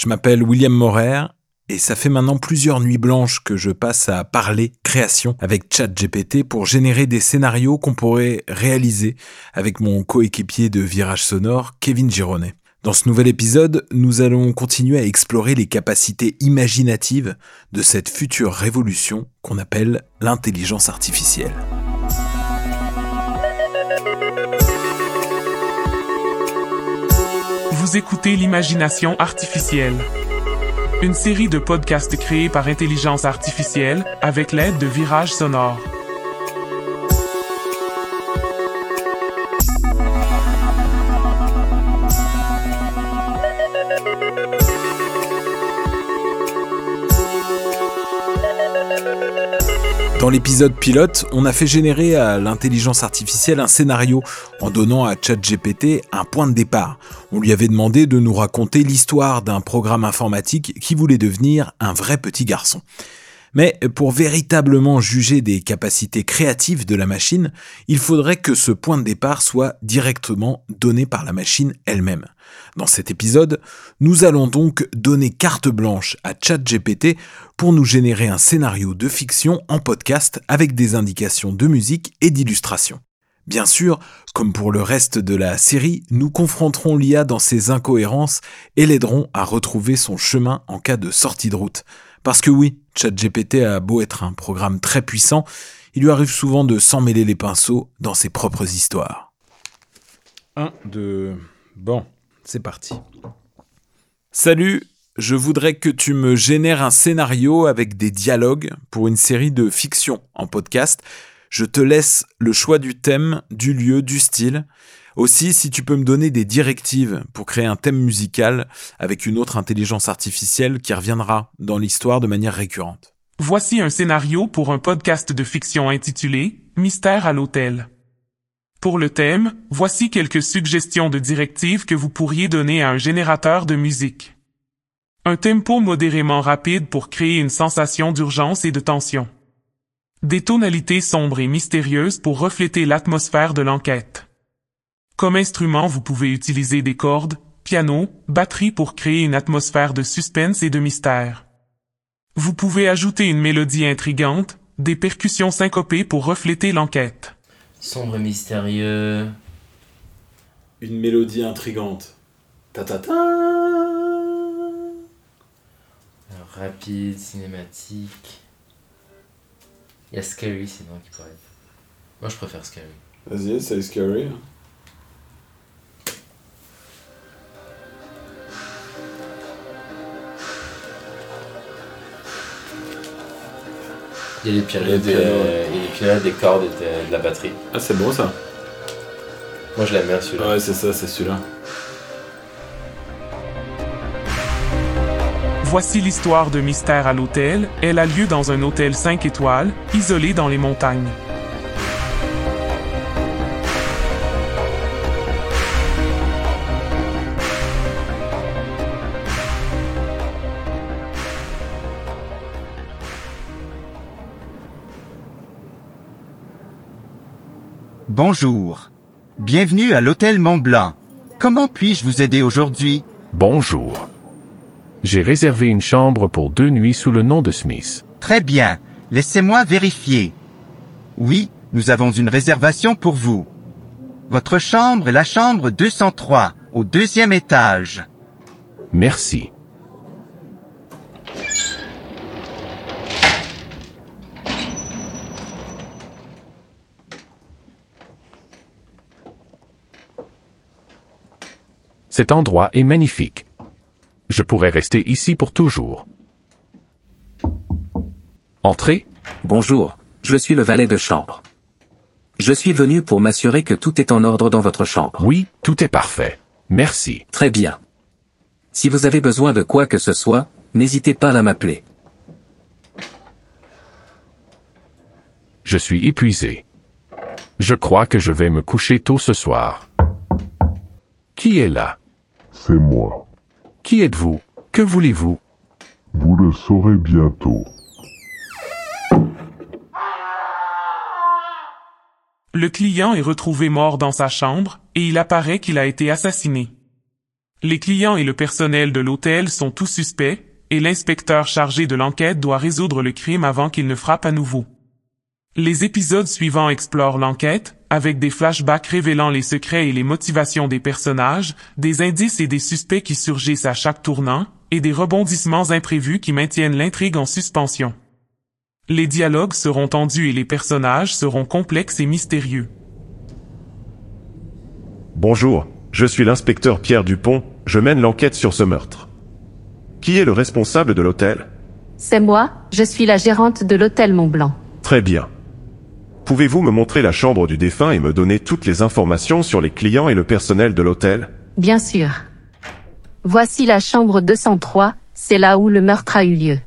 Je m'appelle William Morer et ça fait maintenant plusieurs nuits blanches que je passe à parler création avec ChatGPT pour générer des scénarios qu'on pourrait réaliser avec mon coéquipier de Virage Sonore, Kevin Gironet. Dans ce nouvel épisode, nous allons continuer à explorer les capacités imaginatives de cette future révolution qu'on appelle l'intelligence artificielle. Vous écoutez l'imagination artificielle. Une série de podcasts créés par intelligence artificielle avec l'aide de Virage Sonore. Dans l'épisode pilote, on a fait générer à l'intelligence artificielle un scénario en donnant à ChatGPT un point de départ. On lui avait demandé de nous raconter l'histoire d'un programme informatique qui voulait devenir un vrai petit garçon. Mais pour véritablement juger des capacités créatives de la machine, il faudrait que ce point de départ soit directement donné par la machine elle-même. Dans cet épisode, nous allons donc donner carte blanche à ChatGPT pour nous générer un scénario de fiction en podcast avec des indications de musique et d'illustration. Bien sûr, comme pour le reste de la série, nous confronterons l'IA dans ses incohérences et l'aiderons à retrouver son chemin en cas de sortie de route. Parce que oui, ChatGPT a beau être un programme très puissant, il lui arrive souvent de s'emmêler les pinceaux dans ses propres histoires. 1, 2... Bon, c'est parti. Salut, je voudrais que tu me génères un scénario avec des dialogues pour une série de fiction en podcast. Je te laisse le choix du thème, du lieu, du style. Aussi, si tu peux me donner des directives pour créer un thème musical avec une autre intelligence artificielle qui reviendra dans l'histoire de manière récurrente. Voici un scénario pour un podcast de fiction intitulé Mystère à l'hôtel. Pour le thème, voici quelques suggestions de directives que vous pourriez donner à un générateur de musique. Un tempo modérément rapide pour créer une sensation d'urgence et de tension. Des tonalités sombres et mystérieuses pour refléter l'atmosphère de l'enquête. Comme instrument, vous pouvez utiliser des cordes, piano, batterie pour créer une atmosphère de suspense et de mystère. Vous pouvez ajouter une mélodie intrigante, des percussions syncopées pour refléter l'enquête. Sombre et mystérieux. Une mélodie intrigante. Ta ta ta. Rapide, cinématique. Il y a Scary sinon qui pourrait être. Moi je préfère Scary. Vas-y, c'est scary. Il y a des pianos, a des des pianos, des cordes et de, de la batterie. Ah, c'est bon ça. Moi je l'aime bien celui-là. Ouais, c'est ça, c'est celui-là. Voici l'histoire de Mystère à l'hôtel. Elle a lieu dans un hôtel 5 étoiles, isolé dans les montagnes. Bonjour. Bienvenue à l'Hôtel Mont Blanc. Comment puis-je vous aider aujourd'hui? Bonjour. J'ai réservé une chambre pour deux nuits sous le nom de Smith. Très bien. Laissez-moi vérifier. Oui, nous avons une réservation pour vous. Votre chambre est la chambre 203, au deuxième étage. Merci. Cet endroit est magnifique. Je pourrais rester ici pour toujours. Entrez, Bonjour, je suis le valet de chambre. Je suis venu pour m'assurer que tout est en ordre dans votre chambre. oui, tout est parfait. Merci. Très bien. Si vous avez besoin de quoi que ce soit, n'hésitez pas à m'appeler. Je suis épuisé. Je crois que je vais me coucher tôt ce soir. Qui est là? C'est moi. Qui êtes-vous? Que voulez-vous? Vous le saurez bientôt. Le client est retrouvé mort dans sa chambre et il apparaît qu'il a été assassiné. Les clients et le personnel de l'hôtel sont tous suspects, et l'inspecteur chargé de l'enquête doit résoudre le crime avant qu'il ne frappe à nouveau. Les épisodes suivants explorent l'enquête, avec des flashbacks révélant les secrets et les motivations des personnages, des indices et des suspects qui surgissent à chaque tournant, et des rebondissements imprévus qui maintiennent l'intrigue en suspension. Les dialogues seront tendus et les personnages seront complexes et mystérieux. Bonjour, je suis l'inspecteur Pierre Dupont, je mène l'enquête sur ce meurtre. Qui est le responsable de l'hôtel? C'est moi, je suis la gérante de l'hôtel Mont Blanc. Très bien. Pouvez-vous me montrer la chambre du défunt et me donner toutes les informations sur les clients et le personnel de l'hôtel? Bien sûr. Voici la chambre 203, c'est là où le meurtre a eu lieu.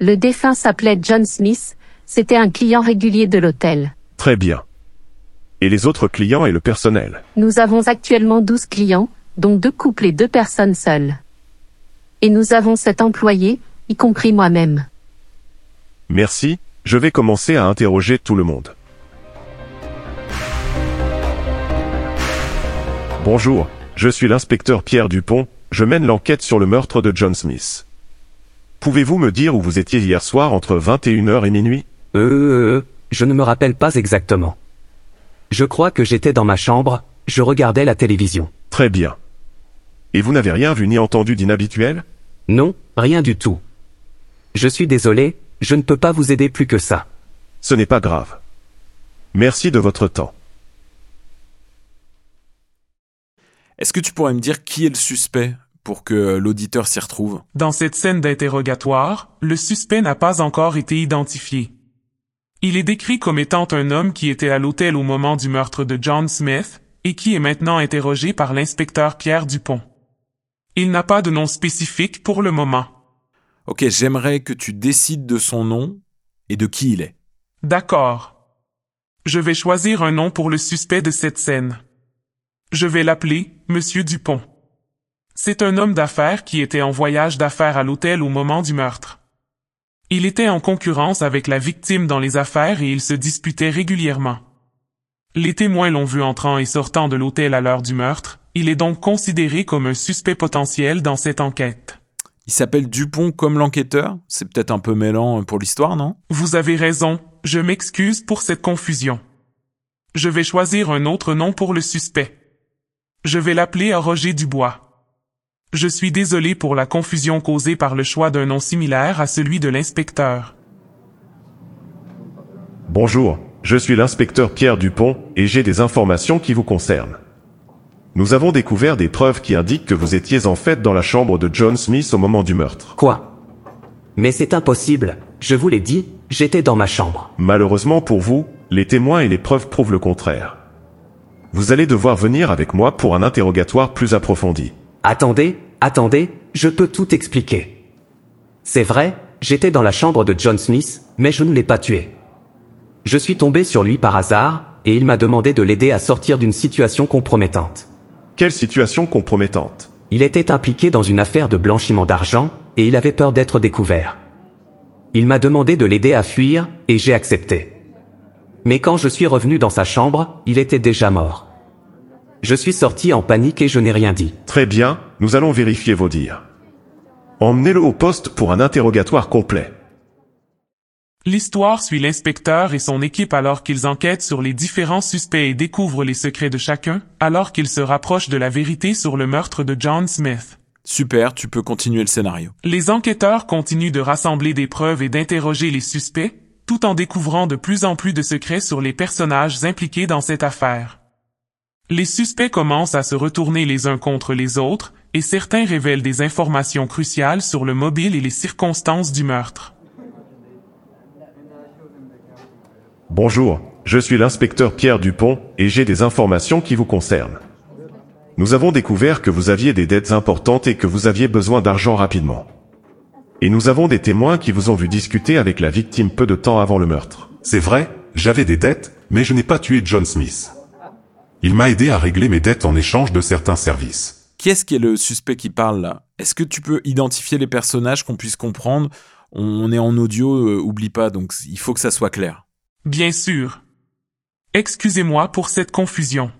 Le défunt s'appelait John Smith, c'était un client régulier de l'hôtel. Très bien. Et les autres clients et le personnel? Nous avons actuellement 12 clients, dont deux couples et deux personnes seules. Et nous avons sept employés, y compris moi-même. Merci, je vais commencer à interroger tout le monde. Bonjour, je suis l'inspecteur Pierre Dupont, je mène l'enquête sur le meurtre de John Smith. Pouvez-vous me dire où vous étiez hier soir entre 21h et minuit? Euh, je ne me rappelle pas exactement. Je crois que j'étais dans ma chambre, je regardais la télévision. Très bien. Et vous n'avez rien vu ni entendu d'inhabituel? Non, rien du tout. Je suis désolé, je ne peux pas vous aider plus que ça. Ce n'est pas grave. Merci de votre temps. Est-ce que tu pourrais me dire qui est le suspect pour que l'auditeur s'y retrouve? Dans cette scène d'interrogatoire, le suspect n'a pas encore été identifié. Il est décrit comme étant un homme qui était à l'hôtel au moment du meurtre de John Smith et qui est maintenant interrogé par l'inspecteur Pierre Dupont. Il n'a pas de nom spécifique pour le moment. Ok, j'aimerais que tu décides de son nom et de qui il est. D'accord. Je vais choisir un nom pour le suspect de cette scène. Je vais l'appeler Monsieur Dupont. C'est un homme d'affaires qui était en voyage d'affaires à l'hôtel au moment du meurtre. Il était en concurrence avec la victime dans les affaires et ils se disputaient régulièrement. Les témoins l'ont vu entrant et sortant de l'hôtel à l'heure du meurtre, il est donc considéré comme un suspect potentiel dans cette enquête. Il s'appelle Dupont comme l'enquêteur C'est peut-être un peu mêlant pour l'histoire, non? Vous avez raison, je m'excuse pour cette confusion. Je vais choisir un autre nom pour le suspect. Je vais l'appeler Roger Dubois. Je suis désolé pour la confusion causée par le choix d'un nom similaire à celui de l'inspecteur. Bonjour, je suis l'inspecteur Pierre Dupont, et j'ai des informations qui vous concernent. Nous avons découvert des preuves qui indiquent que vous étiez en fait dans la chambre de John Smith au moment du meurtre. Quoi? Mais c'est impossible, je vous l'ai dit, j'étais dans ma chambre. Malheureusement pour vous, les témoins et les preuves prouvent le contraire. Vous allez devoir venir avec moi pour un interrogatoire plus approfondi. Attendez, attendez, je peux tout expliquer. C'est vrai, j'étais dans la chambre de John Smith, mais je ne l'ai pas tué. Je suis tombé sur lui par hasard, et il m'a demandé de l'aider à sortir d'une situation compromettante. Quelle situation compromettante Il était impliqué dans une affaire de blanchiment d'argent, et il avait peur d'être découvert. Il m'a demandé de l'aider à fuir, et j'ai accepté. Mais quand je suis revenu dans sa chambre, il était déjà mort. Je suis sorti en panique et je n'ai rien dit. Très bien, nous allons vérifier vos dires. Emmenez-le au poste pour un interrogatoire complet. L'histoire suit l'inspecteur et son équipe alors qu'ils enquêtent sur les différents suspects et découvrent les secrets de chacun, alors qu'ils se rapprochent de la vérité sur le meurtre de John Smith. Super, tu peux continuer le scénario. Les enquêteurs continuent de rassembler des preuves et d'interroger les suspects, tout en découvrant de plus en plus de secrets sur les personnages impliqués dans cette affaire. Les suspects commencent à se retourner les uns contre les autres, et certains révèlent des informations cruciales sur le mobile et les circonstances du meurtre. Bonjour, je suis l'inspecteur Pierre Dupont, et j'ai des informations qui vous concernent. Nous avons découvert que vous aviez des dettes importantes et que vous aviez besoin d'argent rapidement. Et nous avons des témoins qui vous ont vu discuter avec la victime peu de temps avant le meurtre. C'est vrai, j'avais des dettes, mais je n'ai pas tué John Smith. Il m'a aidé à régler mes dettes en échange de certains services. Qui est-ce qui est le suspect qui parle là? Est-ce que tu peux identifier les personnages qu'on puisse comprendre? On est en audio, euh, oublie pas, donc il faut que ça soit clair. Bien sûr. Excusez-moi pour cette confusion.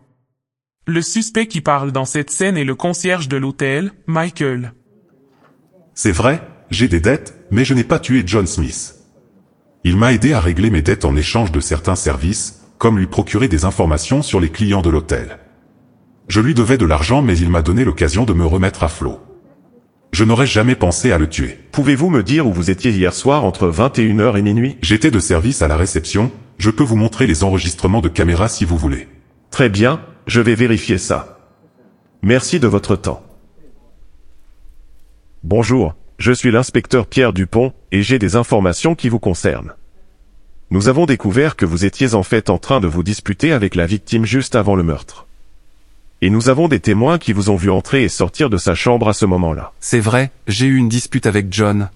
Le suspect qui parle dans cette scène est le concierge de l'hôtel, Michael. C'est vrai, j'ai des dettes, mais je n'ai pas tué John Smith. Il m'a aidé à régler mes dettes en échange de certains services, comme lui procurer des informations sur les clients de l'hôtel. Je lui devais de l'argent mais il m'a donné l'occasion de me remettre à flot. Je n'aurais jamais pensé à le tuer. Pouvez-vous me dire où vous étiez hier soir entre 21h et minuit? J'étais de service à la réception, je peux vous montrer les enregistrements de caméra si vous voulez. Très bien, je vais vérifier ça. Merci de votre temps. Bonjour, je suis l'inspecteur Pierre Dupont, et j'ai des informations qui vous concernent. Nous avons découvert que vous étiez en fait en train de vous disputer avec la victime juste avant le meurtre. Et nous avons des témoins qui vous ont vu entrer et sortir de sa chambre à ce moment-là. C'est vrai, j'ai eu une dispute avec John.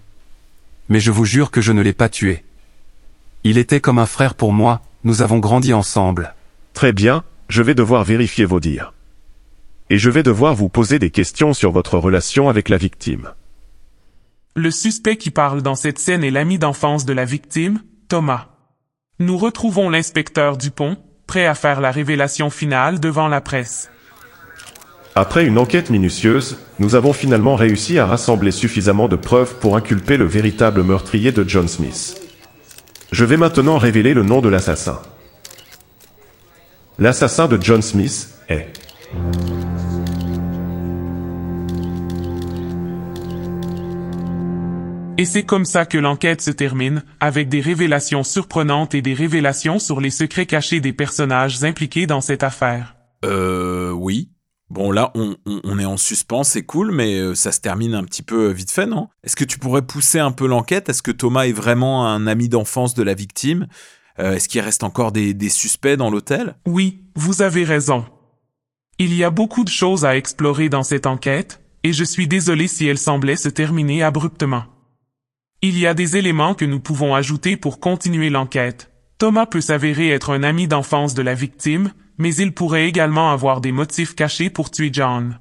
Mais je vous jure que je ne l'ai pas tué. Il était comme un frère pour moi, nous avons grandi ensemble. Très bien, je vais devoir vérifier vos dires. Et je vais devoir vous poser des questions sur votre relation avec la victime. Le suspect qui parle dans cette scène est l'ami d'enfance de la victime, Thomas. Nous retrouvons l'inspecteur Dupont, prêt à faire la révélation finale devant la presse. Après une enquête minutieuse, nous avons finalement réussi à rassembler suffisamment de preuves pour inculper le véritable meurtrier de John Smith. Je vais maintenant révéler le nom de l'assassin. L'assassin de John Smith est... Et c'est comme ça que l'enquête se termine, avec des révélations surprenantes et des révélations sur les secrets cachés des personnages impliqués dans cette affaire. Euh, oui. Bon, là, on, est en suspens, c'est cool, mais euh, ça se termine un petit peu vite fait, non? Est-ce que tu pourrais pousser un peu l'enquête? Est-ce que Thomas est vraiment un ami d'enfance de la victime? Euh, Est-ce qu'il reste encore des suspects dans l'hôtel? Oui, vous avez raison. Il y a beaucoup de choses à explorer dans cette enquête, et je suis désolé si elle semblait se terminer abruptement. Il y a des éléments que nous pouvons ajouter pour continuer l'enquête. Thomas peut s'avérer être un ami d'enfance de la victime, mais il pourrait également avoir des motifs cachés pour tuer John.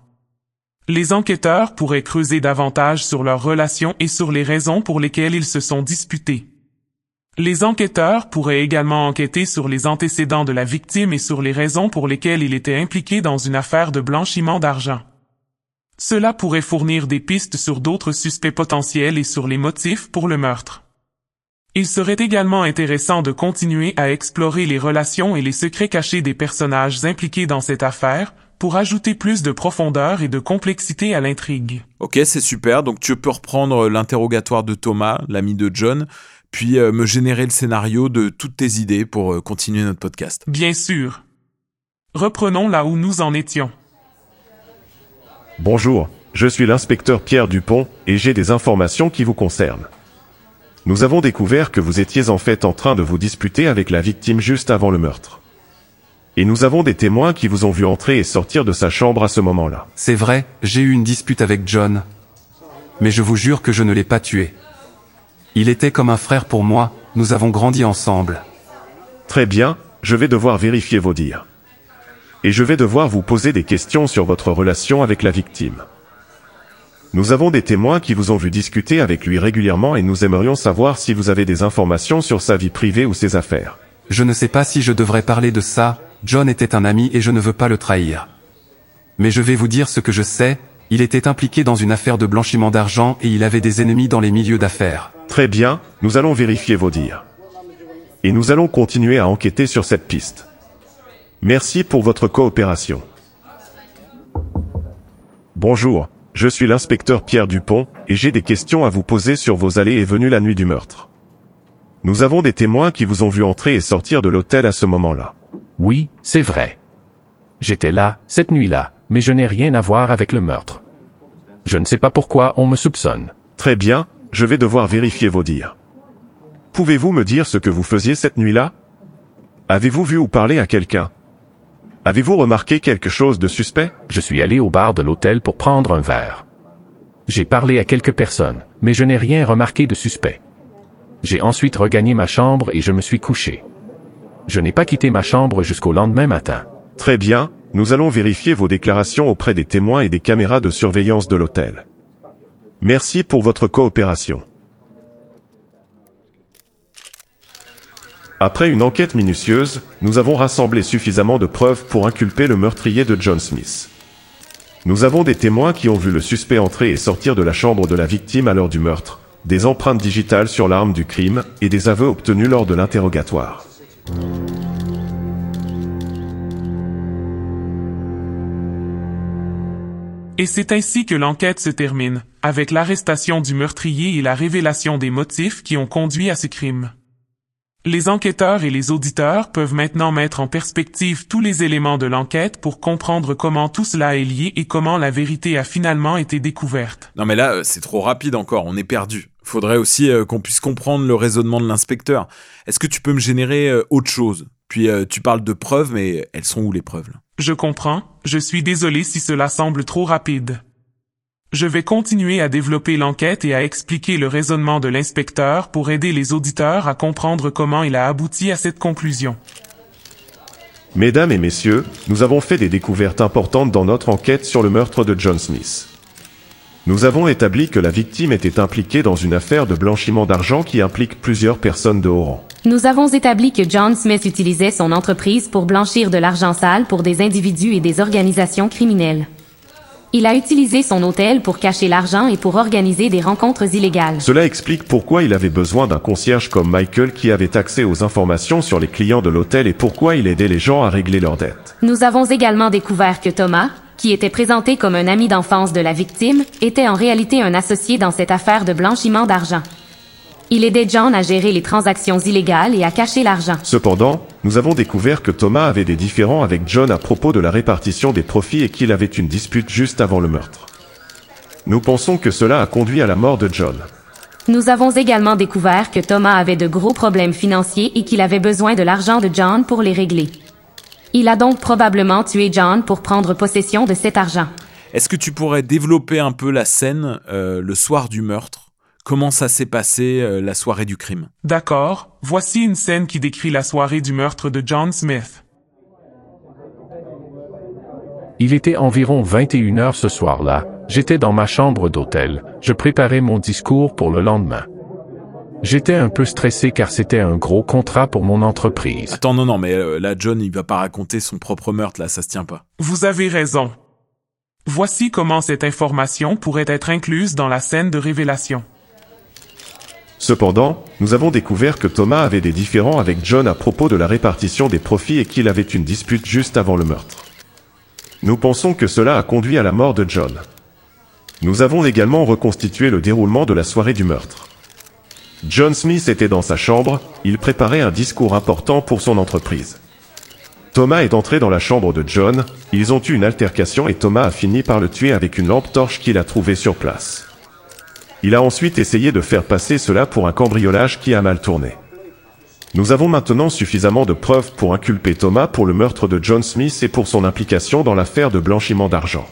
Les enquêteurs pourraient creuser davantage sur leur relation et sur les raisons pour lesquelles ils se sont disputés. Les enquêteurs pourraient également enquêter sur les antécédents de la victime et sur les raisons pour lesquelles il était impliqué dans une affaire de blanchiment d'argent. Cela pourrait fournir des pistes sur d'autres suspects potentiels et sur les motifs pour le meurtre. Il serait également intéressant de continuer à explorer les relations et les secrets cachés des personnages impliqués dans cette affaire, pour ajouter plus de profondeur et de complexité à l'intrigue. Ok, c'est super. Donc tu peux reprendre l'interrogatoire de Thomas, l'ami de John, puis euh, me générer le scénario de toutes tes idées pour euh, continuer notre podcast. Bien sûr. Reprenons là où nous en étions. Bonjour, je suis l'inspecteur Pierre Dupont, et j'ai des informations qui vous concernent. Nous avons découvert que vous étiez en fait en train de vous disputer avec la victime juste avant le meurtre. Et nous avons des témoins qui vous ont vu entrer et sortir de sa chambre à ce moment-là. C'est vrai, j'ai eu une dispute avec John. Mais je vous jure que je ne l'ai pas tué. Il était comme un frère pour moi, nous avons grandi ensemble. Très bien, je vais devoir vérifier vos dires. Et je vais devoir vous poser des questions sur votre relation avec la victime. Nous avons des témoins qui vous ont vu discuter avec lui régulièrement et nous aimerions savoir si vous avez des informations sur sa vie privée ou ses affaires. Je ne sais pas si je devrais parler de ça, John était un ami et je ne veux pas le trahir. Mais je vais vous dire ce que je sais, il était impliqué dans une affaire de blanchiment d'argent et il avait des ennemis dans les milieux d'affaires. Très bien, nous allons vérifier vos dires. Et nous allons continuer à enquêter sur cette piste. Merci pour votre coopération. Bonjour, je suis l'inspecteur Pierre Dupont, et j'ai des questions à vous poser sur vos allées et venues la nuit du meurtre. Nous avons des témoins qui vous ont vu entrer et sortir de l'hôtel à ce moment-là. Oui, c'est vrai. J'étais là, cette nuit-là, mais je n'ai rien à voir avec le meurtre. Je ne sais pas pourquoi on me soupçonne. Très bien, je vais devoir vérifier vos dires. Pouvez-vous me dire ce que vous faisiez cette nuit-là? Avez-vous vu ou parlé à quelqu'un? Avez-vous remarqué quelque chose de suspect? Je suis allé au bar de l'hôtel pour prendre un verre. J'ai parlé à quelques personnes, mais je n'ai rien remarqué de suspect. J'ai ensuite regagné ma chambre et je me suis couché. Je n'ai pas quitté ma chambre jusqu'au lendemain matin. Très bien, nous allons vérifier vos déclarations auprès des témoins et des caméras de surveillance de l'hôtel. Merci pour votre coopération. Après une enquête minutieuse, nous avons rassemblé suffisamment de preuves pour inculper le meurtrier de John Smith. Nous avons des témoins qui ont vu le suspect entrer et sortir de la chambre de la victime à l'heure du meurtre, des empreintes digitales sur l'arme du crime et des aveux obtenus lors de l'interrogatoire. Et c'est ainsi que l'enquête se termine, avec l'arrestation du meurtrier et la révélation des motifs qui ont conduit à ce crime. Les enquêteurs et les auditeurs peuvent maintenant mettre en perspective tous les éléments de l'enquête pour comprendre comment tout cela est lié et comment la vérité a finalement été découverte. Non mais là, euh, c'est trop rapide encore, on est perdu. Faudrait aussi euh, qu'on puisse comprendre le raisonnement de l'inspecteur. Est-ce que tu peux me générer euh, autre chose? Puis tu parles de preuves, mais elles sont où les preuves là? Je comprends, je suis désolé si cela semble trop rapide. Je vais continuer à développer l'enquête et à expliquer le raisonnement de l'inspecteur pour aider les auditeurs à comprendre comment il a abouti à cette conclusion. Mesdames et messieurs, nous avons fait des découvertes importantes dans notre enquête sur le meurtre de John Smith. Nous avons établi que la victime était impliquée dans une affaire de blanchiment d'argent qui implique plusieurs personnes de haut rang. Nous avons établi que John Smith utilisait son entreprise pour blanchir de l'argent sale pour des individus et des organisations criminelles. Il a utilisé son hôtel pour cacher l'argent et pour organiser des rencontres illégales. Cela explique pourquoi il avait besoin d'un concierge comme Michael qui avait accès aux informations sur les clients de l'hôtel et pourquoi il aidait les gens à régler leurs dettes. Nous avons également découvert que Thomas, qui était présenté comme un ami d'enfance de la victime, était en réalité un associé dans cette affaire de blanchiment d'argent. Il aidait John à gérer les transactions illégales et à cacher l'argent. Cependant, nous avons découvert que Thomas avait des différends avec John à propos de la répartition des profits et qu'il avait une dispute juste avant le meurtre. Nous pensons que cela a conduit à la mort de John. Nous avons également découvert que Thomas avait de gros problèmes financiers et qu'il avait besoin de l'argent de John pour les régler. Il a donc probablement tué John pour prendre possession de cet argent. Est-ce que tu pourrais développer un peu la scène euh, le soir du meurtre? Comment ça s'est passé euh, la soirée du crime. D'accord, voici une scène qui décrit la soirée du meurtre de John Smith. Il était environ 21 heures ce soir-là, j'étais dans ma chambre d'hôtel, je préparais mon discours pour le lendemain. J'étais un peu stressé car c'était un gros contrat pour mon entreprise. Attends, non, non, mais euh, là, John, il va pas raconter son propre meurtre, là, ça se tient pas. Vous avez raison. Voici comment cette information pourrait être incluse dans la scène de révélation. Cependant, nous avons découvert que Thomas avait des différends avec John à propos de la répartition des profits et qu'il avait une dispute juste avant le meurtre. Nous pensons que cela a conduit à la mort de John. Nous avons également reconstitué le déroulement de la soirée du meurtre. John Smith était dans sa chambre, il préparait un discours important pour son entreprise. Thomas est entré dans la chambre de John, ils ont eu une altercation et Thomas a fini par le tuer avec une lampe torche qu'il a trouvée sur place. Il a ensuite essayé de faire passer cela pour un cambriolage qui a mal tourné. Nous avons maintenant suffisamment de preuves pour inculper Thomas pour le meurtre de John Smith et pour son implication dans l'affaire de blanchiment d'argent.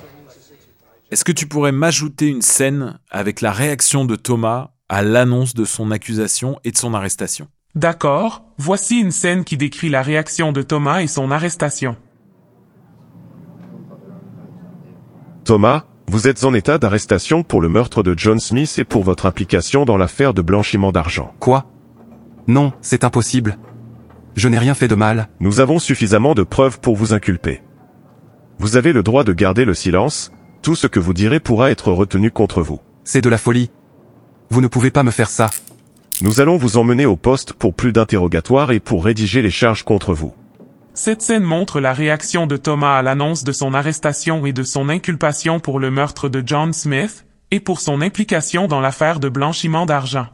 Est-ce que tu pourrais m'ajouter une scène avec la réaction de Thomas à l'annonce de son accusation et de son arrestation? D'accord, voici une scène qui décrit la réaction de Thomas et son arrestation. Thomas, vous êtes en état d'arrestation pour le meurtre de John Smith et pour votre implication dans l'affaire de blanchiment d'argent. Quoi? Non, c'est impossible. Je n'ai rien fait de mal. Nous avons suffisamment de preuves pour vous inculper. Vous avez le droit de garder le silence, tout ce que vous direz pourra être retenu contre vous. C'est de la folie. Vous ne pouvez pas me faire ça. Nous allons vous emmener au poste pour plus d'interrogatoires et pour rédiger les charges contre vous. Cette scène montre la réaction de Thomas à l'annonce de son arrestation et de son inculpation pour le meurtre de John Smith, et pour son implication dans l'affaire de blanchiment d'argent.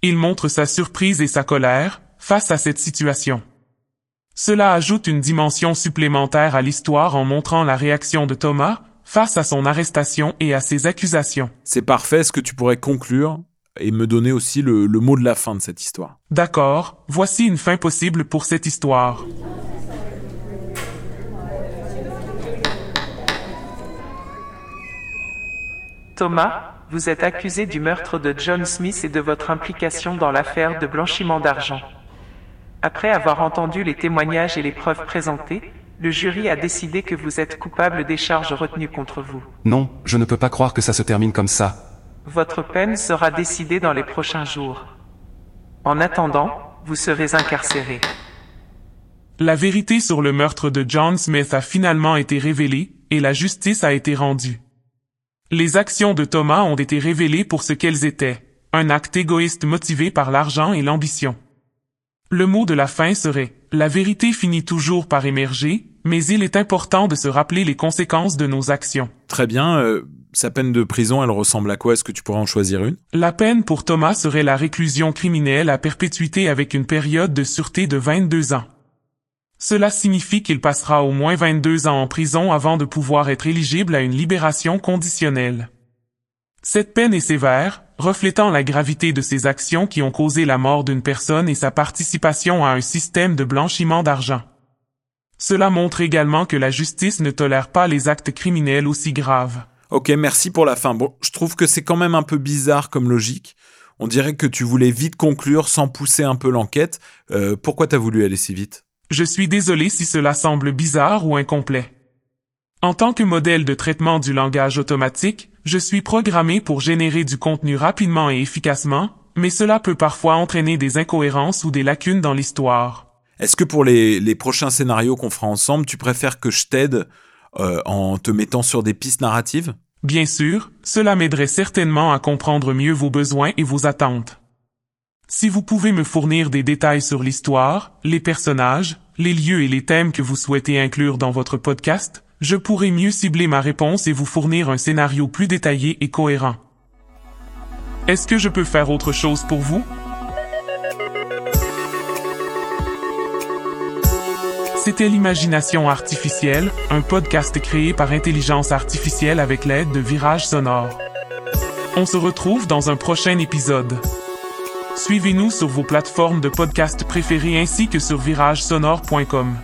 Il montre sa surprise et sa colère, face à cette situation. Cela ajoute une dimension supplémentaire à l'histoire en montrant la réaction de Thomas, face à son arrestation et à ses accusations. C'est parfait, est-ce que tu pourrais conclure et me donner aussi le, le mot de la fin de cette histoire D'accord, voici une fin possible pour cette histoire. Thomas, vous êtes accusé du meurtre de John Smith et de votre implication dans l'affaire de blanchiment d'argent. Après avoir entendu les témoignages et les preuves présentées, le jury a décidé que vous êtes coupable des charges retenues contre vous. Non, je ne peux pas croire que ça se termine comme ça. Votre peine sera décidée dans les prochains jours. En attendant, vous serez incarcéré. La vérité sur le meurtre de John Smith a finalement été révélée, et la justice a été rendue. Les actions de Thomas ont été révélées pour ce qu'elles étaient, un acte égoïste motivé par l'argent et l'ambition. Le mot de la fin serait, la vérité finit toujours par émerger, mais il est important de se rappeler les conséquences de nos actions. Très bien, euh, sa peine de prison, elle ressemble à quoi? Est-ce que tu pourrais en choisir une? La peine pour Thomas serait la réclusion criminelle à perpétuité avec une période de sûreté de 22 ans. Cela signifie qu'il passera au moins 22 ans en prison avant de pouvoir être éligible à une libération conditionnelle. Cette peine est sévère, reflétant la gravité de ses actions qui ont causé la mort d'une personne et sa participation à un système de blanchiment d'argent. Cela montre également que la justice ne tolère pas les actes criminels aussi graves. Ok, merci pour la fin. Bon, je trouve que c'est quand même un peu bizarre comme logique. On dirait que tu voulais vite conclure sans pousser un peu l'enquête. Euh, pourquoi t'as voulu aller si vite? Je suis désolé si cela semble bizarre ou incomplet. En tant que modèle de traitement du langage automatique, je suis programmé pour générer du contenu rapidement et efficacement, mais cela peut parfois entraîner des incohérences ou des lacunes dans l'histoire. Est-ce que pour les, les prochains scénarios qu'on fera ensemble, tu préfères que je t'aide euh, en te mettant sur des pistes narratives? Bien sûr, cela m'aiderait certainement à comprendre mieux vos besoins et vos attentes. Si vous pouvez me fournir des détails sur l'histoire, les personnages, les lieux et les thèmes que vous souhaitez inclure dans votre podcast, je pourrai mieux cibler ma réponse et vous fournir un scénario plus détaillé et cohérent. Est-ce que je peux faire autre chose pour vous? C'était l'imagination artificielle, un podcast créé par intelligence artificielle avec l'aide de Virage Sonore. On se retrouve dans un prochain épisode. Suivez-nous sur vos plateformes de podcast préférées ainsi que sur viragesonore.com.